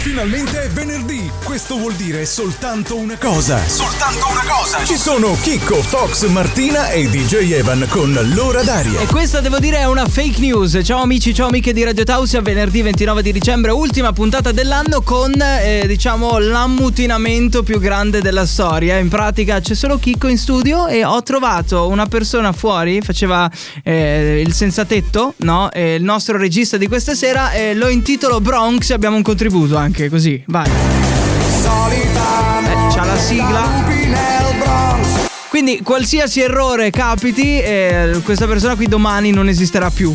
Finalmente è venerdì. Questo vuol dire soltanto una cosa. Soltanto una cosa. Ci sono Chicco, Fox, Martina e DJ Evan con l'ora d'aria. E questa devo dire è una fake news. Ciao amici, ciao amiche di Radio Tausia, venerdì 29 di dicembre, ultima puntata dell'anno con eh, diciamo l'ammutinamento più grande della storia. In pratica c'è solo Chicco in studio e ho trovato una persona fuori, faceva eh, il senzatetto, no? E il nostro regista di questa sera eh, lo intitolo Bronx, abbiamo un contributo anche così. Vai. Eh, c'ha la sigla. Quindi qualsiasi errore capiti, eh, questa persona qui domani non esisterà più.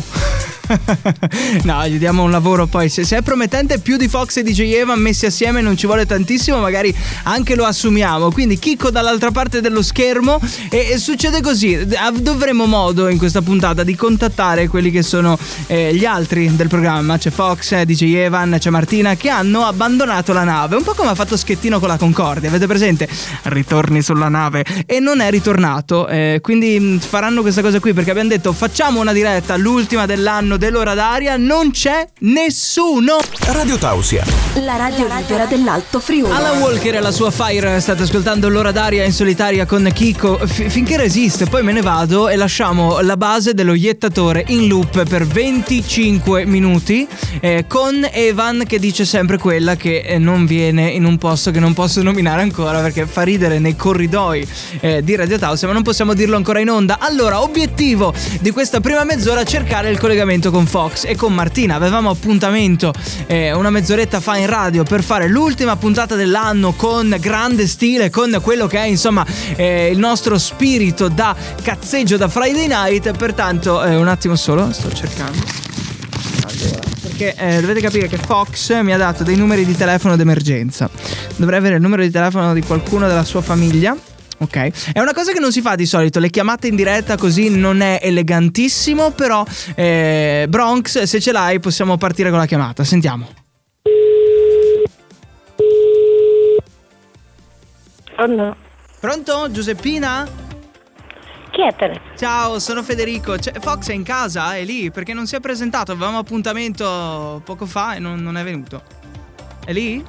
no, gli diamo un lavoro poi. Se, se, è promettente, più di Fox e DJ Eva messi assieme non ci vuole tantissimo, magari anche lo assumiamo. Quindi Chicco dall'altra parte dello schermo. E, e succede così: dovremo modo in questa puntata di contattare quelli che sono eh, gli altri del programma. C'è Fox, eh, DJ Evan, c'è Martina che hanno abbandonato la nave. Un po' come ha fatto Schettino con la Concordia. Avete presente? Ritorni sulla nave. E non è ritornato. Eh, quindi mm, faranno questa cosa qui perché abbiamo detto facciamo una diretta, l'ultima dell'anno dell'ora d'aria non c'è nessuno. Radio Tausia. La radio libera dell'Alto Friuli. Alan Walker e la sua Fire state ascoltando l'ora d'aria in solitaria con Kiko F- finché resiste, poi me ne vado e lasciamo la base dello iettatore in loop per 25 minuti eh, con Evan che dice sempre quella che eh, non viene in un posto che non posso nominare ancora perché fa ridere nei corridoi eh, di Radio Tausia, ma non possiamo dirlo ancora in onda. Allora, obiettivo di questa prima mezz'ora cercare il collegamento appuntamento con Fox e con Martina. Avevamo appuntamento eh, una mezz'oretta fa in radio per fare l'ultima puntata dell'anno con grande stile, con quello che è insomma eh, il nostro spirito da cazzeggio da Friday Night. Pertanto, eh, un attimo solo, sto cercando. Allora, perché eh, dovete capire che Fox mi ha dato dei numeri di telefono d'emergenza. Dovrei avere il numero di telefono di qualcuno della sua famiglia. Ok, è una cosa che non si fa di solito, le chiamate in diretta così non è elegantissimo, però eh, Bronx, se ce l'hai possiamo partire con la chiamata, sentiamo. Pronto? Pronto? Giuseppina? Chi è te? Ciao, sono Federico. C'è, Fox è in casa? È lì? Perché non si è presentato, avevamo appuntamento poco fa e non, non è venuto. È lì?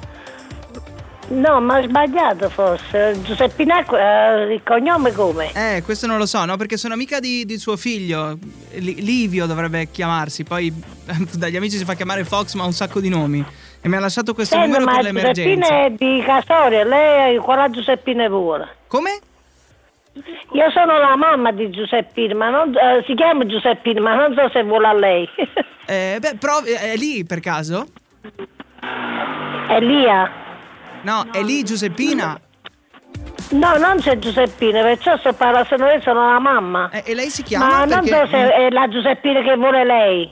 No, ma ho sbagliato forse. Giuseppina, eh, il cognome come? Eh, questo non lo so, no? Perché sono amica di, di suo figlio. Li- Livio dovrebbe chiamarsi. Poi dagli amici si fa chiamare Fox, ma ha un sacco di nomi. E mi ha lasciato questo Senti, numero per l'emergenza. Giuseppina è di Casoria, lei è quella Giuseppina vuole. Come? Io sono la mamma di Giuseppina, ma non, eh, si chiama Giuseppina, ma non so se vuole a lei. eh, beh, provi, è lì per caso? Elia. No, è lì Giuseppina. No, non c'è Giuseppina, perciò sto parlando, io sono la mamma. Eh, e lei si chiama? Ma non perché... so se è la Giuseppina che vuole lei.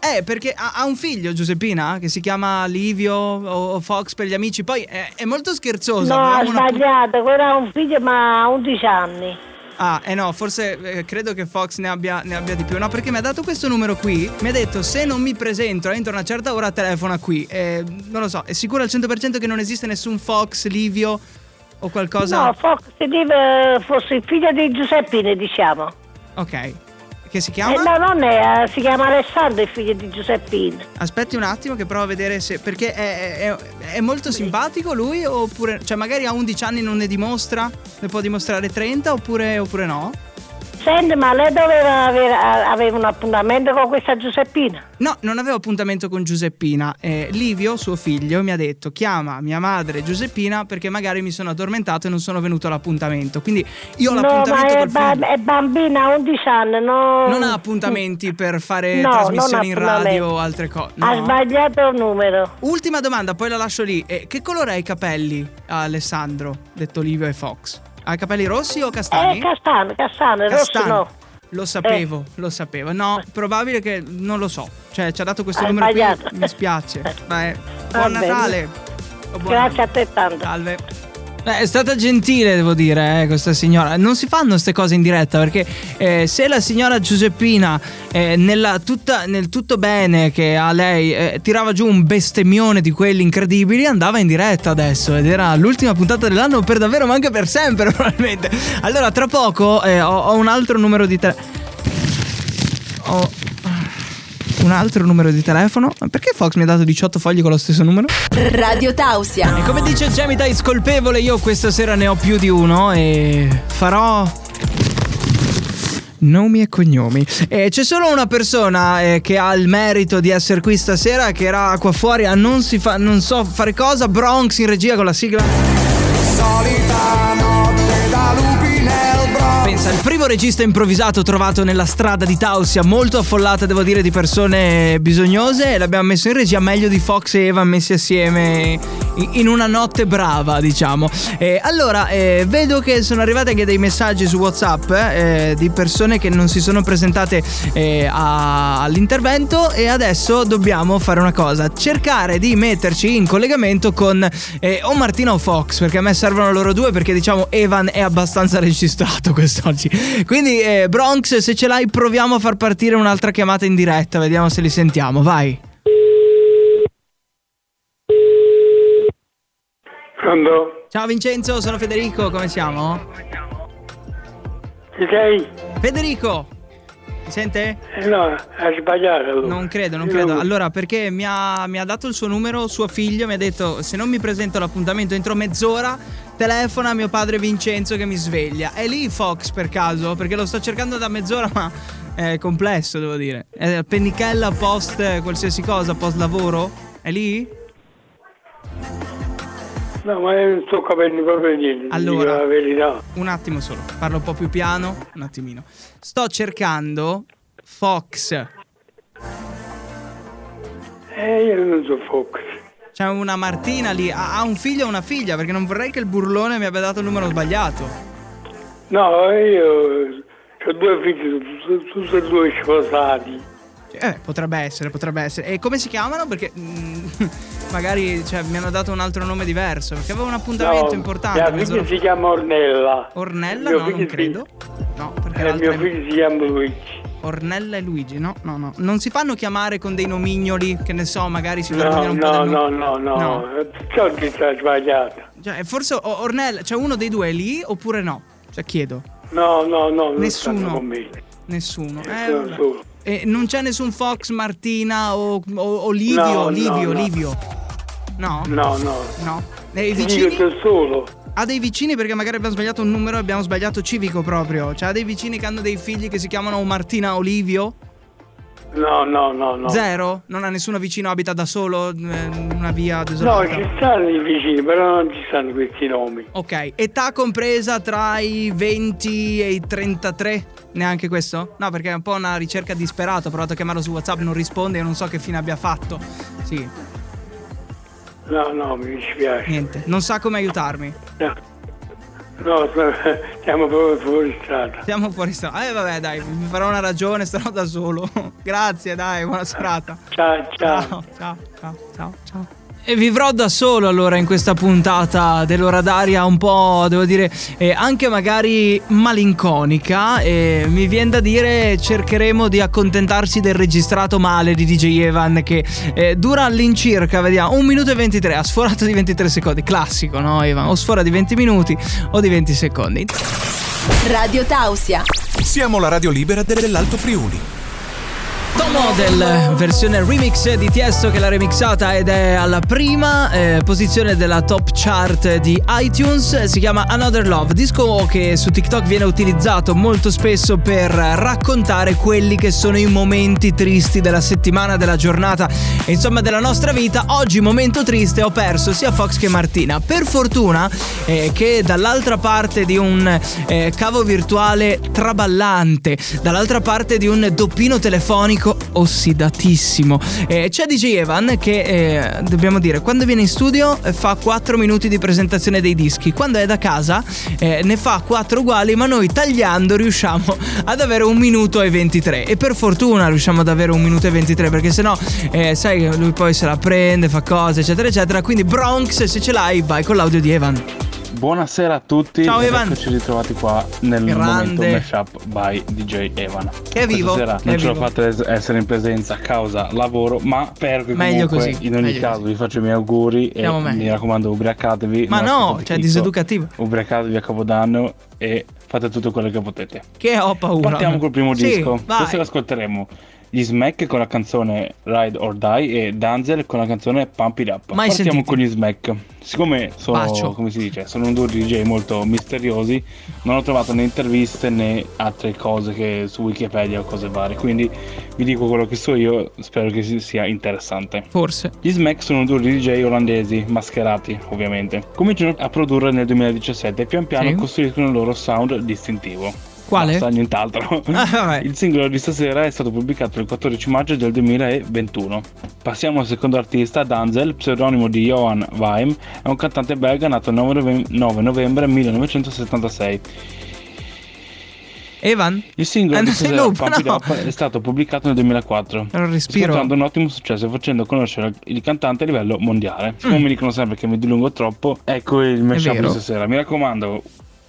Eh, perché ha, un figlio, Giuseppina, che si chiama Livio o, Fox per gli amici. Poi è, è molto scherzoso. No, ha sbagliato, quello ha un figlio ma ha 11 anni. Ah, eh no, forse eh, credo che Fox ne abbia, ne abbia, di più. No, perché mi ha dato questo numero qui. Mi ha detto: se non mi presento entro una certa ora, telefona qui. Eh, non lo so, è sicuro al 100% che non esiste nessun Fox, Livio o qualcosa? No, Fox deve fosse il figlio di Giuseppine, diciamo. Ok. Che si chiama? Eh, no, non è, eh, si chiama Alessandro, il figlio di Giuseppina. Aspetti un attimo che provo a vedere se... Perché è, è, è molto simpatico lui oppure... Cioè magari a 11 anni non ne dimostra, ne può dimostrare 30 oppure, oppure no? Senti, ma lei doveva avere, avere un appuntamento con questa Giuseppina? No, non avevo appuntamento con Giuseppina. Eh, Livio, suo figlio, mi ha detto chiama mia madre Giuseppina perché magari mi sono addormentato e non sono venuto all'appuntamento. Quindi io ho no, l'appuntamento ma col ba- è bambina, ha 11 anni. No... Non ha appuntamenti per fare no, trasmissioni in radio o altre cose. No. Ha sbagliato il numero. Ultima domanda, poi la lascio lì. Eh, che colore ha i capelli Alessandro, detto Livio e Fox? Ha i capelli rossi o castani? Eh, castano, castano, rosso no. Lo sapevo, eh. lo sapevo. No, probabile che non lo so. Cioè, ci ha dato questo Hai numero sbagliato. qui. Mi spiace. Beh, buon Natale. Buon Grazie a te tanto. Salve. Beh, è stata gentile, devo dire, eh, questa signora. Non si fanno queste cose in diretta perché eh, se la signora Giuseppina, eh, nella tutta, nel tutto bene che ha lei, eh, tirava giù un bestemmione di quelli incredibili, andava in diretta adesso ed era l'ultima puntata dell'anno per davvero, ma anche per sempre, probabilmente. Allora, tra poco eh, ho, ho, un altro numero di telefono. Ho... un altro numero di telefono. Perché Fox mi ha dato 18 fogli con lo stesso numero? Radio Tausia. E come dice Jamie Tice colpevole, io questa sera ne ho più di uno e farò Nomi e cognomi. E c'è solo una persona eh, che ha il merito di essere qui stasera, che era qua fuori a non, si fa, non so fare cosa. Bronx in regia con la sigla. Solita Pensa, il primo regista improvvisato trovato nella strada di Tausia, molto affollata, devo dire, di persone bisognose. L'abbiamo messo in regia meglio di Fox e Evan messi assieme in- una notte brava, diciamo. E allora, eh, vedo che sono arrivati anche dei messaggi su WhatsApp eh, di persone che non si sono presentate eh, a- all'intervento. E adesso dobbiamo fare una cosa: cercare di metterci in collegamento con eh, o Martina o Fox, perché a me servono loro due, perché diciamo Evan è abbastanza registrato quest'oggi. Quindi, eh, Bronx, se ce l'hai, proviamo a far partire un'altra chiamata in diretta, vediamo se li sentiamo. Vai. Pronto? Ciao Vincenzo, sono Federico, come siamo? Chi sei? Federico! Mi sente? Eh no, hai sbagliato. allora. Non credo, non credo. Allora, perché mi ha, mi ha dato il suo numero, suo figlio, mi ha detto se non mi presento all'appuntamento entro mezz'ora, telefona a mio padre Vincenzo che mi sveglia. È lì Fox per caso? Perché lo sto cercando da mezz'ora, ma è complesso, devo dire. È pennichella post qualsiasi cosa, post lavoro? È lì? No, ma io non sto capendo proprio niente. Allora. la verità. Un attimo solo, parlo un po' più piano, un attimino. Sto cercando Fox. Eh, io non so Fox. C'è una Martina lì, ha, ha un figlio e una figlia, perché non vorrei che il burlone mi abbia dato il numero sbagliato. No, io ho due figli, tutti e due sposati. Eh, potrebbe essere, potrebbe essere. E come si chiamano? Perché mm, magari cioè, mi hanno dato un altro nome diverso. Perché avevo un appuntamento No, importante. Figlia fa. si chiama Ornella. Ornella? Mio No, figlio non si- credo. No, perché Eh, mio è- figlio si chiama Luigi. Ornella e Luigi, no, no, no. Non si fanno chiamare con dei nomignoli, che ne so, magari si No, vergognano un po' no, del no, nome. no, no, Ciò che sta sbagliato. Cioè, forse Ornella, cioè uno dei due è lì oppure no? Cioè, chiedo. No, no, no, Nessuno. me. Nessuno. Eh, Sono vabbè. solo. E non c'è nessun Fox, Martina o, o- o Livio, No, no, Livio, no. Livio. No? No, no. No. E i vicini? dico da solo. Ha dei vicini perché magari abbiamo sbagliato un numero e abbiamo sbagliato civico proprio. Cioè ha dei vicini che hanno dei figli che si chiamano Martina o Livio? No, no, no, no. Zero? Non ha nessuno vicino, abita da solo eh, in una via No, desolata? ci stanno i vicini, però non ci stanno questi nomi. Ok, età compresa tra i 20 e i 33? Neanche questo? No, perché è un po' una ricerca disperata. Ho provato a chiamarlo su WhatsApp, non risponde, io non so che fine abbia fatto. Sì, No, no, mi dispiace. niente, non sa come aiutarmi. No, no siamo proprio fuori strada. Siamo fuori strada. Eh, vabbè, dai, mi farò una ragione, starò da solo. Grazie, dai, buona serata. Ciao, ciao. Ciao, ciao, ciao, ciao, ciao. E vivrò da solo allora in questa puntata dell'ora d'aria un po', devo dire, eh, anche magari malinconica. E mi viene da dire cercheremo di accontentarci del registrato male di DJ Evan che eh, dura all'incirca, vediamo, 1 minuto e 23, ha sforato di 23 secondi. Classico, no Evan? O sfora di 20 minuti o di 20 secondi. Radio Tausia. Siamo la radio libera dell'Alto Friuli. Top Model, versione remix di Tiesto che l'ha remixata ed è alla prima eh, posizione della top chart di iTunes, si chiama Another Love, disco che su TikTok viene utilizzato molto spesso per raccontare quelli che sono i momenti tristi della settimana, della giornata insomma della nostra vita. Oggi momento triste ho perso sia Fox che Martina, per fortuna eh, che dall'altra parte di un eh, cavo virtuale traballante, dall'altra parte di un doppino telefonico ossidatissimo. Eh, c'è DJ Evan che, eh, dobbiamo dire, quando viene in studio eh, fa 4 minuti di presentazione dei dischi, quando è da casa eh, ne fa 4 uguali, ma noi tagliando riusciamo ad avere un minuto e 23. E per fortuna riusciamo ad avere un minuto e 23, perché sennò, eh, sai, lui poi se la prende, fa cose, eccetera, eccetera. Quindi Bronx, se ce l'hai, vai con l'audio di Evan. Buonasera a tutti. Ciao, Evan. Eccoci ritrovati qua nel Grande. momento mashup by DJ Evan. Che è vivo, Questa sera che non è ce l'ho fatta es- essere in presenza a causa lavoro, ma che Meglio comunque così, in ogni meglio caso così. vi faccio i miei auguri Siamo e meglio. mi raccomando ubriacatevi. Ma no, cioè diseducativo. Ubriacatevi a Capodanno e fate tutto quello che potete. Che ho paura. Partiamo col primo Sì, disco. vai. Stasera ascolteremo gli Smack con la canzone Ride or Die e Danzel con la canzone Pump It Up. Mai Partiamo sentiti. con gli Smack. Siccome sono, si dice, sono di DJ molto misteriosi, non ho trovato né interviste né altre cose che su Wikipedia o cose varie, quindi vi dico quello che so io, spero che si- sia interessante. Forse. Gli Smack sono di DJ olandesi, mascherati ovviamente. Cominciano a produrre nel 2017 e pian piano Sì. costruiscono il loro sound distintivo. Quale? Basta, nient'altro. Ah, il singolo di stasera è stato pubblicato il 14 maggio del 2021. Passiamo al secondo artista, Danzel, pseudonimo di Johan Weim, è un cantante belga nato il 9 novem- 9 novembre 1976. Evan? Il singolo Eh, di stasera, loop, Pump no. Up, è stato pubblicato nel 2004. Era un ottimo successo e facendo conoscere il cantante a livello mondiale. Siccome mi dicono sempre che mi dilungo troppo, ecco il mashup Mm. di stasera. Mi raccomando,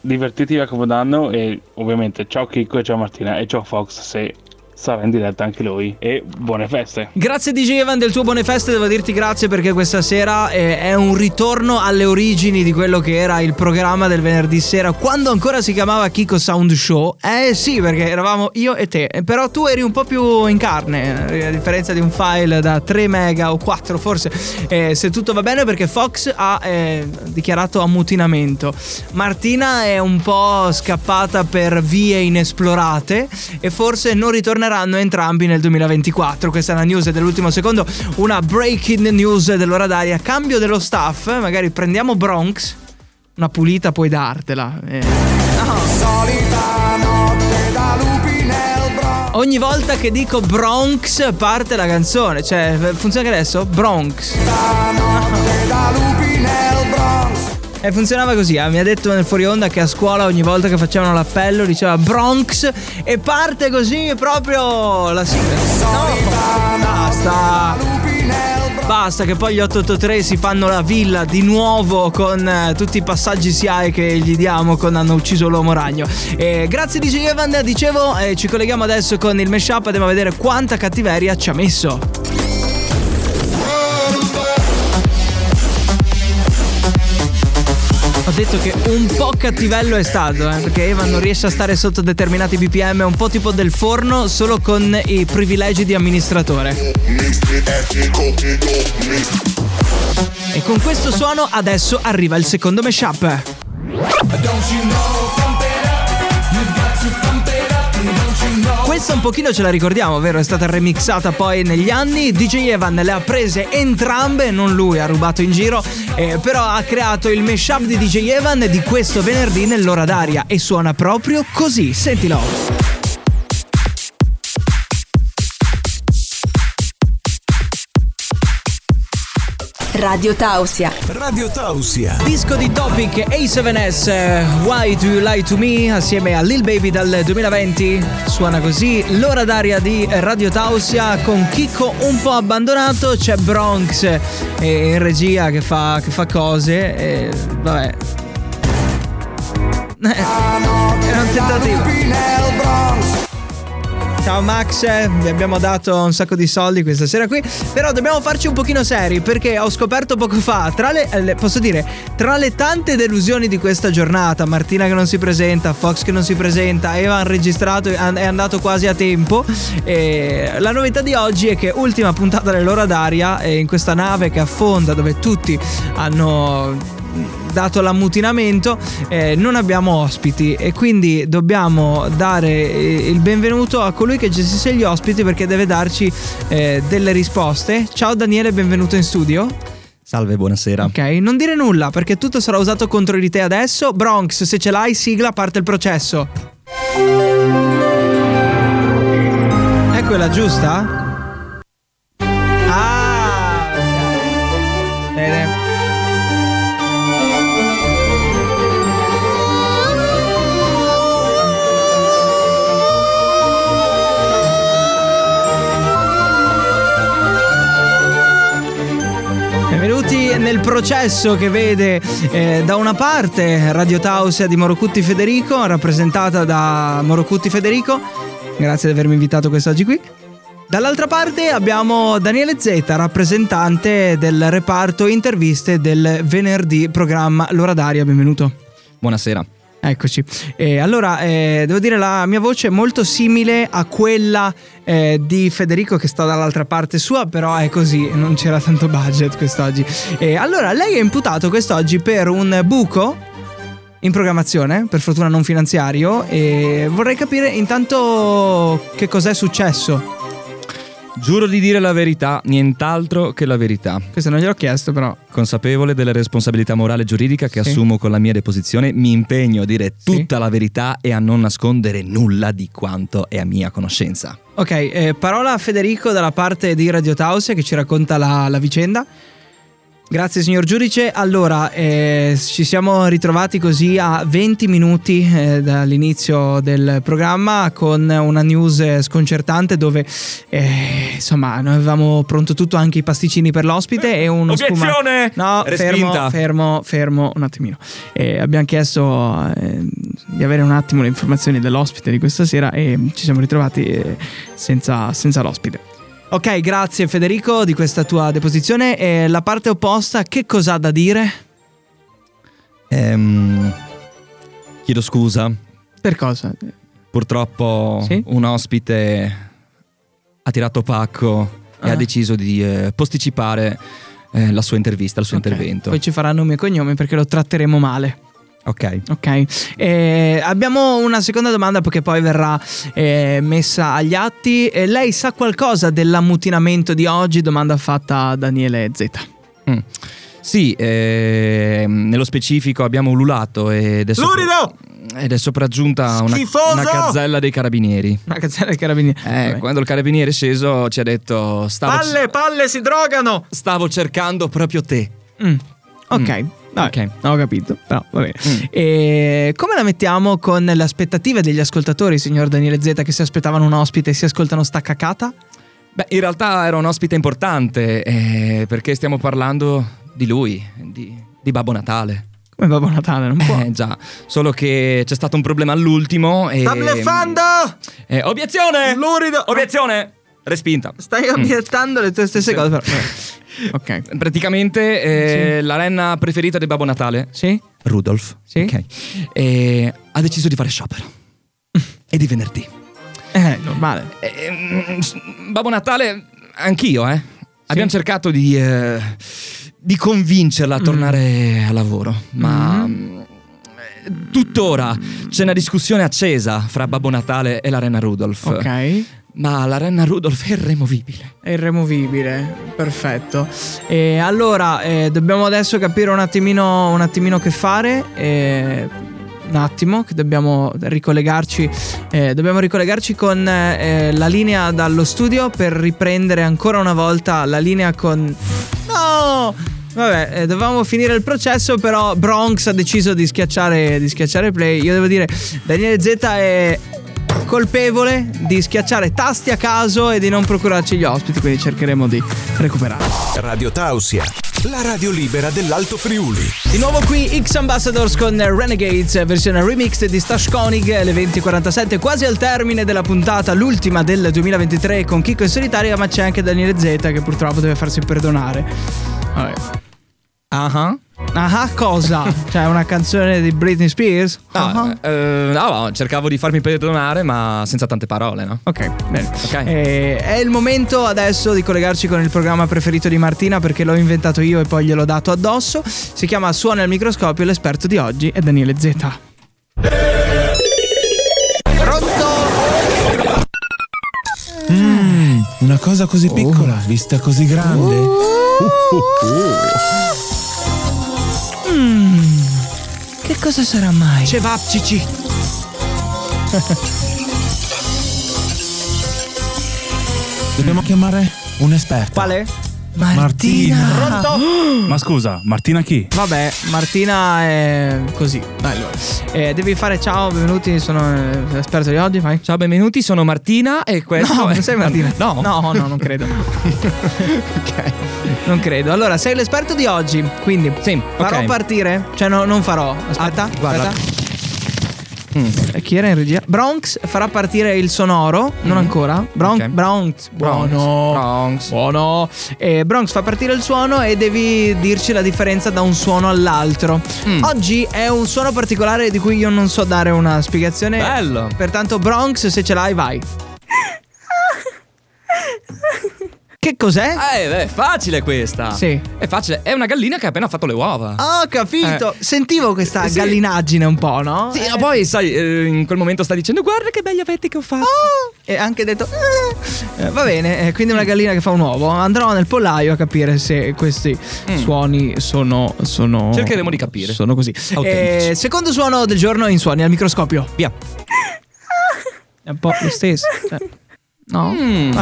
divertitevi a Capodanno e ovviamente ciao Chicco e ciao Martina e ciao Fox se sarà in diretta anche lui e buone feste. Grazie DJ Evan del tuo Buone Feste, devo dirti grazie perché questa sera eh, è un ritorno alle origini di quello che era il programma del venerdì sera quando ancora si chiamava Kiko Sound Show. Eh sì, perché eravamo io e te, però tu eri un po' più in carne, eh, a differenza di un file da 3 mega o 4 forse, eh, se tutto va bene perché Fox ha eh, dichiarato ammutinamento. Martina è un po' scappata per vie inesplorate e forse non ritorneranno entrambi nel 2024. Questa è la news dell'ultimo secondo, una breaking news dell'ora d'aria. Cambio dello staff, magari prendiamo Bronx. Una pulita puoi dartela. eh. Da Bronx Ogni volta che dico Bronx parte la canzone. Cioè, funziona anche adesso? Bronx. notte da lupi E funzionava così, eh. mi ha detto nel fuori onda che a scuola ogni volta che facevano l'appello diceva Bronx e parte così proprio la sigla. No, basta. Basta che poi gli 883 si fanno la villa di nuovo con eh, tutti i passaggi SIAE che gli diamo con hanno ucciso l'uomo ragno. E grazie DJ Evan, dicevo, eh, ci colleghiamo adesso con il mashup andiamo a vedere quanta cattiveria ci ha messo. Ho detto che un po' cattivello è stato, eh, perché Evan non riesce a stare sotto determinati BPM, è un po' tipo del forno, solo con i privilegi di amministratore. E con questo suono adesso arriva il secondo mashup. Questa un pochino ce la ricordiamo, vero? È stata remixata poi negli anni. DJ Evan le ha prese entrambe, non lui, ha rubato in giro, eh, però ha creato il mashup di DJ Evan di questo venerdì nell'ora d'aria e suona proprio così. Sentilo. Radio Tausia. Radio Tausia. Disco di Topic A7S eh, Why Do You Lie To Me assieme a Lil Baby dal 2020 suona così l'ora d'aria di Radio Tausia con Chicco un po' abbandonato c'è Bronx eh, in regia che fa, che fa cose e vabbè Eh, era un tentativo Ciao Max, vi abbiamo dato un sacco di soldi questa sera qui, però dobbiamo farci un pochino seri perché ho scoperto poco fa, tra le, le- posso dire, tra le tante delusioni di questa giornata, Martina che non si presenta, Fox che non si presenta, Eva ha registrato è andato quasi a tempo, la novità di oggi è che ultima puntata dell'ora d'aria in questa nave che affonda dove tutti hanno dato l'ammutinamento eh, non abbiamo ospiti e quindi dobbiamo dare eh, il benvenuto a colui che gestisce gli ospiti perché deve darci eh, delle risposte. Ciao Daniele, benvenuto in studio. Salve, buonasera. Ok, non dire nulla perché tutto sarà usato contro di te adesso. Bronx, se ce l'hai, sigla, parte il processo. È quella giusta? Processo che vede eh, da una parte Radio Tausia di Morocutti Federico, rappresentata da Morocutti Federico. Grazie di avermi invitato quest'oggi qui. Dall'altra parte abbiamo Daniele Zeta, rappresentante del reparto interviste del venerdì programma L'ora d'aria. Benvenuto. Buonasera. Eccoci. E allora, eh, devo dire, la mia voce è molto simile a quella eh, di Federico che sta dall'altra parte sua, però è così, non c'era tanto budget quest'oggi. E allora, lei è imputato quest'oggi per un buco in programmazione, per fortuna non finanziario, e vorrei capire intanto che cos'è successo. Giuro di dire la verità, nient'altro che la verità. Questo non gliel'ho chiesto, però. Consapevole della responsabilità morale e giuridica che Sì. assumo con la mia deposizione, mi impegno a dire Sì. tutta la verità e a non nascondere nulla di quanto è a mia conoscenza. Ok, eh, parola a Federico dalla parte di Radio Tausia che ci racconta la, la vicenda. Grazie signor giudice. Allora, eh, ci siamo ritrovati così a 20 minuti eh, dall'inizio del programma con una news eh, sconcertante dove eh, insomma noi avevamo pronto tutto, anche i pasticcini per l'ospite e uno Obiezione! No, fermo, Respinta. fermo, fermo un attimino. Eh, abbiamo chiesto eh, di avere un attimo le informazioni dell'ospite di questa sera e ci siamo ritrovati senza, senza l'ospite. Ok, grazie Federico di questa tua deposizione. E la parte opposta, che cosa ha da dire? Ehm, chiedo scusa, Per cosa? purtroppo Sì? un ospite ha tirato pacco e Ah. ha deciso di eh, posticipare eh, la sua intervista, il suo Ok, intervento. Poi ci farà nome e cognome perché lo tratteremo male. Ok. Ok, Eh, abbiamo una seconda domanda perché poi verrà eh, messa agli atti. Eh, lei sa qualcosa dell'ammutinamento di oggi? Domanda fatta a Daniele Z. Mm. Sì, ehm, nello specifico abbiamo ululato ed è, sopra- ed è sopraggiunta una, una cazzella dei carabinieri. Una cazzella dei carabinieri. Eh, quando il carabiniere è sceso ci ha detto stavo, palle si drogano! stavo cercando proprio te. Mm, Ok, Mm. Vabbè, Ok. ho capito. Però, va bene. Mm. E come la mettiamo con le aspettative degli ascoltatori, signor Daniele Z, che si aspettavano un ospite e si ascoltano sta cacata? Beh, in realtà era un ospite importante eh, perché stiamo parlando di lui, di, di Babbo Natale. Come Babbo Natale, non può. Eh già, solo che c'è stato un problema all'ultimo e... Sta bleffando! Eh, obiezione! Lurido! Obiezione! Respinta. Stai obiettando le tue stesse Sì. cose. però- ok. Praticamente eh, la renna preferita di Babbo Natale, Sì? Rudolf, Sì. ok, eh, ha deciso di fare sciopero. e di venerdì. Eh, normale. Eh, mm, Babbo Natale, anch'io, eh. Abbiamo cercato di, eh, di convincerla a tornare a lavoro, ma mm, tuttora c'è una discussione accesa fra Babbo Natale e la renna Rudolf. Ok. Ma la renna Rudolf è irremovibile. È irremovibile, perfetto. E allora eh, dobbiamo adesso capire un attimino, un attimino che fare. eh, un attimo, che dobbiamo ricollegarci. eh, dobbiamo ricollegarci con eh, la linea dallo studio per riprendere ancora una volta la linea con. No! Vabbè, eh, dovevamo finire il processo, però Bronx ha deciso di schiacciare, di schiacciare play. Io devo dire, Daniele Z è colpevole di schiacciare tasti a caso e di non procurarci gli ospiti, quindi cercheremo di recuperare. Radio Tausia, la radio libera dell'Alto Friuli. Di nuovo qui X Ambassadors con Renegades, versione remix di Stash Koenig, alle 20.47, quasi al termine della puntata, l'ultima del 2023 con Chicco in solitaria, ma c'è anche Daniele Z che purtroppo deve farsi perdonare. Vabbè. Ah Ah, cosa? Cioè una canzone di Britney Spears? Ah. No, eh, no, no, cercavo di farmi perdonare, ma senza tante parole, no? Ok, bene. Ok. Eh, è il momento adesso di collegarci con il programma preferito di Martina perché l'ho inventato io e poi gliel'ho dato addosso. Si chiama Suona il microscopio e l'esperto di oggi è Daniele Z. Pronto? Una cosa così piccola, vista così grande. Che cosa sarà mai? Cevapcici. Dobbiamo chiamare un esperto. Quale? Martina. Ma scusa, Martina chi? Vabbè, Martina è così. Dai, allora. Eh, devi fare ciao, benvenuti, sono eh, l'esperto di oggi, fai. Ciao, benvenuti, sono Martina e questo No, è... non sei Martina. No. no, no, non credo. ok. Non credo. Allora, sei l'esperto di oggi, quindi Sì, farò ok. partire? Cioè, no, non farò. Aspetta, Ah, guarda. aspetta. Eh, Chi era in regia? Bronx farà partire il sonoro, non ancora. Bron- Ok. Bronx, buono. Bronx. Buono. Eh, Bronx fa partire il suono e devi dirci la differenza da un suono all'altro. Mm. Oggi è un suono particolare di cui io non so dare una spiegazione. Bello. Pertanto, Bronx, se ce l'hai, vai. che cos'è? Eh, beh, è facile questa. Sì. È facile. È una gallina che ha appena fatto le uova. Ho capito. Eh. Sentivo questa Sì. gallinaggine un po', no? Sì, Eh. ma poi, sai, eh, in quel momento sta dicendo: Guarda che belli avetti che ho fatto. E anche detto "Eh". Eh, va bene, eh, quindi una gallina che fa un uovo. Andrò nel pollaio a capire se questi suoni sono, sono. Cercheremo di capire. Sono così. Secondo suono del giorno in suoni al microscopio. Via. È un po' lo stesso. No? Mm.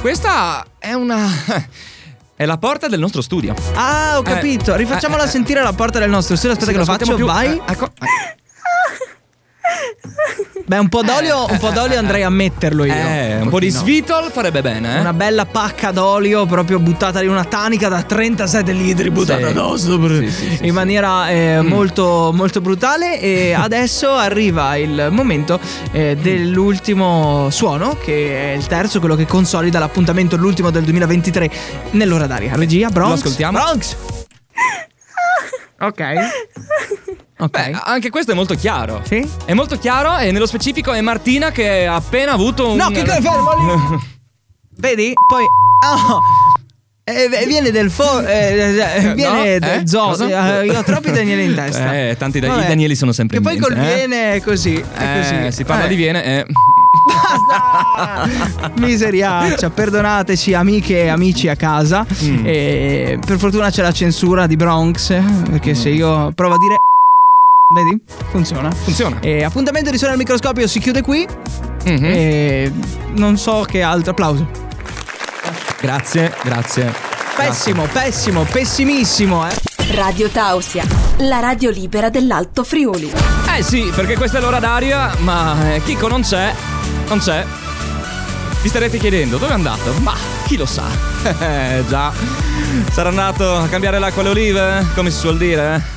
Questa è una. È la porta del nostro studio. Ah, ho Eh, capito. Rifacciamola eh, eh, sentire alla porta del nostro studio. Aspetta Sì, che lo faccio. più. Vai. Eh, ecco. Beh, un po' d'olio, un po' d'olio andrei a metterlo io. Eh, un po' di svitol farebbe bene, eh? Una bella pacca d'olio proprio buttata lì, una tanica da 37 litri buttata Sì. addosso Sì, sì, sì, in sì. maniera eh, Mm. molto, molto brutale. E adesso arriva il momento eh, dell'ultimo suono, che è il terzo, quello che consolida l'appuntamento, l'ultimo del 2023 nell'ora d'aria. Regia, Bronx. Lo ascoltiamo? Bronx. Ok. Ok. Beh, anche questo è molto chiaro. Sì? È molto chiaro e nello specifico è Martina che ha appena avuto un. No, che cosa fermo lì? Vedi? Poi. Oh. Eh, beh, viene del fo- eh, eh, viene No? del Eh? zoo. Eh, ho troppi Daniele in testa. Eh, tanti da-. Danieli sono sempre Che in poi mente, col eh? viene è così. È Eh, così. si parla Eh. di Viene. Eh. Basta! Miseriaccia, perdonateci amiche e amici a casa. Mm. Eh, per fortuna c'è la censura di Bronx. Perché se io provo a dire. Vedi? Funziona. Funziona. E appuntamento di suono al microscopio si chiude qui. Mhm. E non so che altro. Applauso. Grazie, grazie. Pessimo, pessimo, pessimissimo. Eh. Radio Tausia, la radio libera dell'Alto Friuli. Eh sì, perché questa è l'ora d'aria, ma eh, Chico non c'è. Non c'è. Vi starete chiedendo dove è andato? Ma chi lo sa? Eh già. Sarà andato a cambiare l'acqua alle olive, come si suol dire?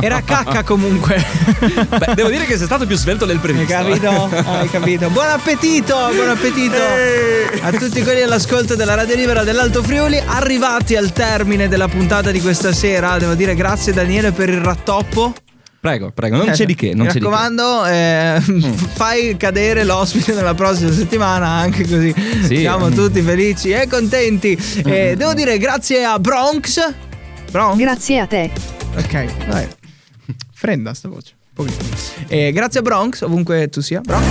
Era cacca comunque. Beh, devo dire che sei stato più svelto del Hai previsto. capito? eh. Hai capito. Buon appetito, buon appetito a tutti quelli all'ascolto della Radio Libera dell'Alto Friuli, arrivati al termine della puntata di questa sera. Devo dire grazie Daniele per il rattoppo. Prego, prego, non Eh, c'è di che, non Mi c'è di che. Mm. raccomando, eh, fai cadere l'ospite nella prossima settimana, anche così Sì. siamo Mm. tutti felici e contenti. Eh, devo dire grazie a Bronx. Bronx? Grazie a te. Ok, vai. Fredda sta voce. Eh, grazie a Bronx, ovunque tu sia. Bronx.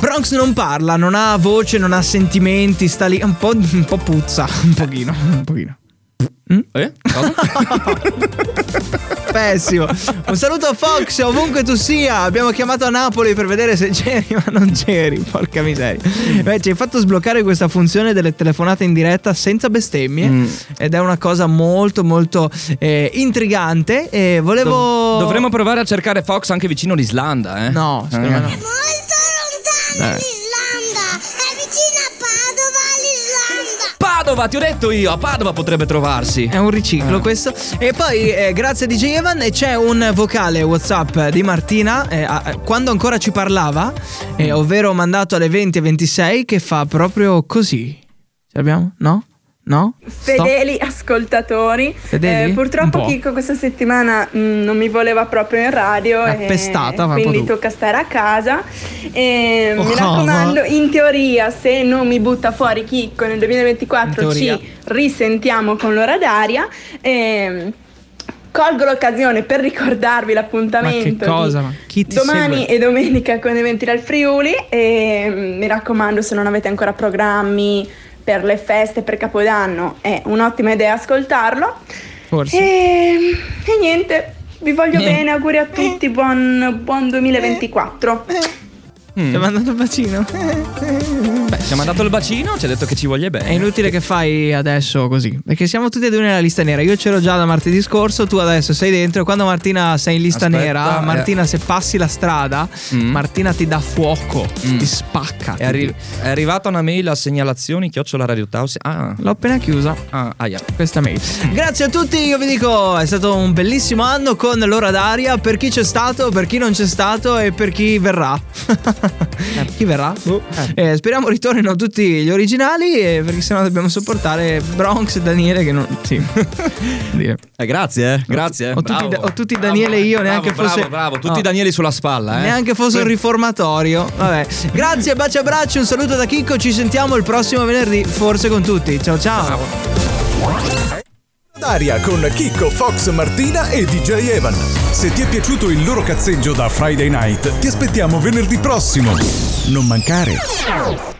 Bronx non parla, non ha voce, non ha sentimenti, sta lì un po', un po' puzza, un pochino, un pochino. Eh? Pessimo. Un saluto a Fox, ovunque tu sia. Abbiamo chiamato a Napoli per vedere se c'eri, ma non c'eri. Porca miseria. Beh, ci hai fatto sbloccare questa funzione delle telefonate in diretta senza bestemmie. Mm. Ed è una cosa molto, molto eh, intrigante. E volevo. Dov- dovremmo provare a cercare Fox anche vicino all'Islanda, eh? No, secondo me no. Molto lontano Eh. Padova, ti ho detto io, a Padova potrebbe trovarsi. È un riciclo questo. E poi, eh, grazie a DJ Evan, e c'è un vocale WhatsApp di Martina, eh, a- quando ancora ci parlava, eh, ovvero mandato alle 20 e 26, che fa proprio così. Ce l'abbiamo? No? No? Fedeli ascoltatori, Fedeli? Eh, purtroppo po'. Chico questa settimana mh, non mi voleva proprio in radio, e appestata, quindi tocca stare a casa. E Oh, mi raccomando, in teoria, se non mi butta fuori Chicco nel 2024 In teoria. ci risentiamo con l'ora d'aria. Ehm, Colgo l'occasione per ricordarvi l'appuntamento cosa? domani segue? e domenica con Eventi dal Friuli e mm, mi raccomando se non avete ancora programmi per le feste, per Capodanno è un'ottima idea ascoltarlo Forse. e, e niente vi voglio Niente. bene, auguri a tutti, buon, buon 2024 Ti ha mandato il bacino? Beh, ci ha mandato il bacino, ci ha detto che ci voglia bene. È inutile che fai adesso così, perché siamo tutti e due nella lista nera. Io c'ero già da martedì scorso, tu adesso sei dentro. Quando Martina sei in lista Aspetta, nera, eh. Martina, se passi la strada, Mm. Martina ti dà fuoco, Mm. ti spacca. È, arri- è arrivata una mail a segnalazioni chiocciola Radio Taos. Ah, L'ho appena chiusa. ah, aia. Questa mail. Grazie a tutti, io vi dico, è stato un bellissimo anno con l'ora d'aria. Per chi c'è stato, per chi non c'è stato e per chi verrà. chi verrà? Boh. Eh, speriamo ritornino tutti gli originali, eh, perché sennò dobbiamo sopportare Bronx e Daniele che non. Sì. Eh, grazie, eh. Grazie. Ho tutti, Bravo. o tutti Daniele e io, Bravo, neanche bravo, fosse. Bravo, tutti No. Danieli sulla spalla, eh. Neanche fosse un riformatorio. Vabbè. Grazie, baci abbracci, un saluto da Chicco. Ci sentiamo il prossimo venerdì, forse con tutti. Ciao ciao. D'aria con Chicco, Fox, Martina e DJ Evan. Se ti è piaciuto il loro cazzeggio da Friday Night, ti aspettiamo venerdì prossimo. Non mancare.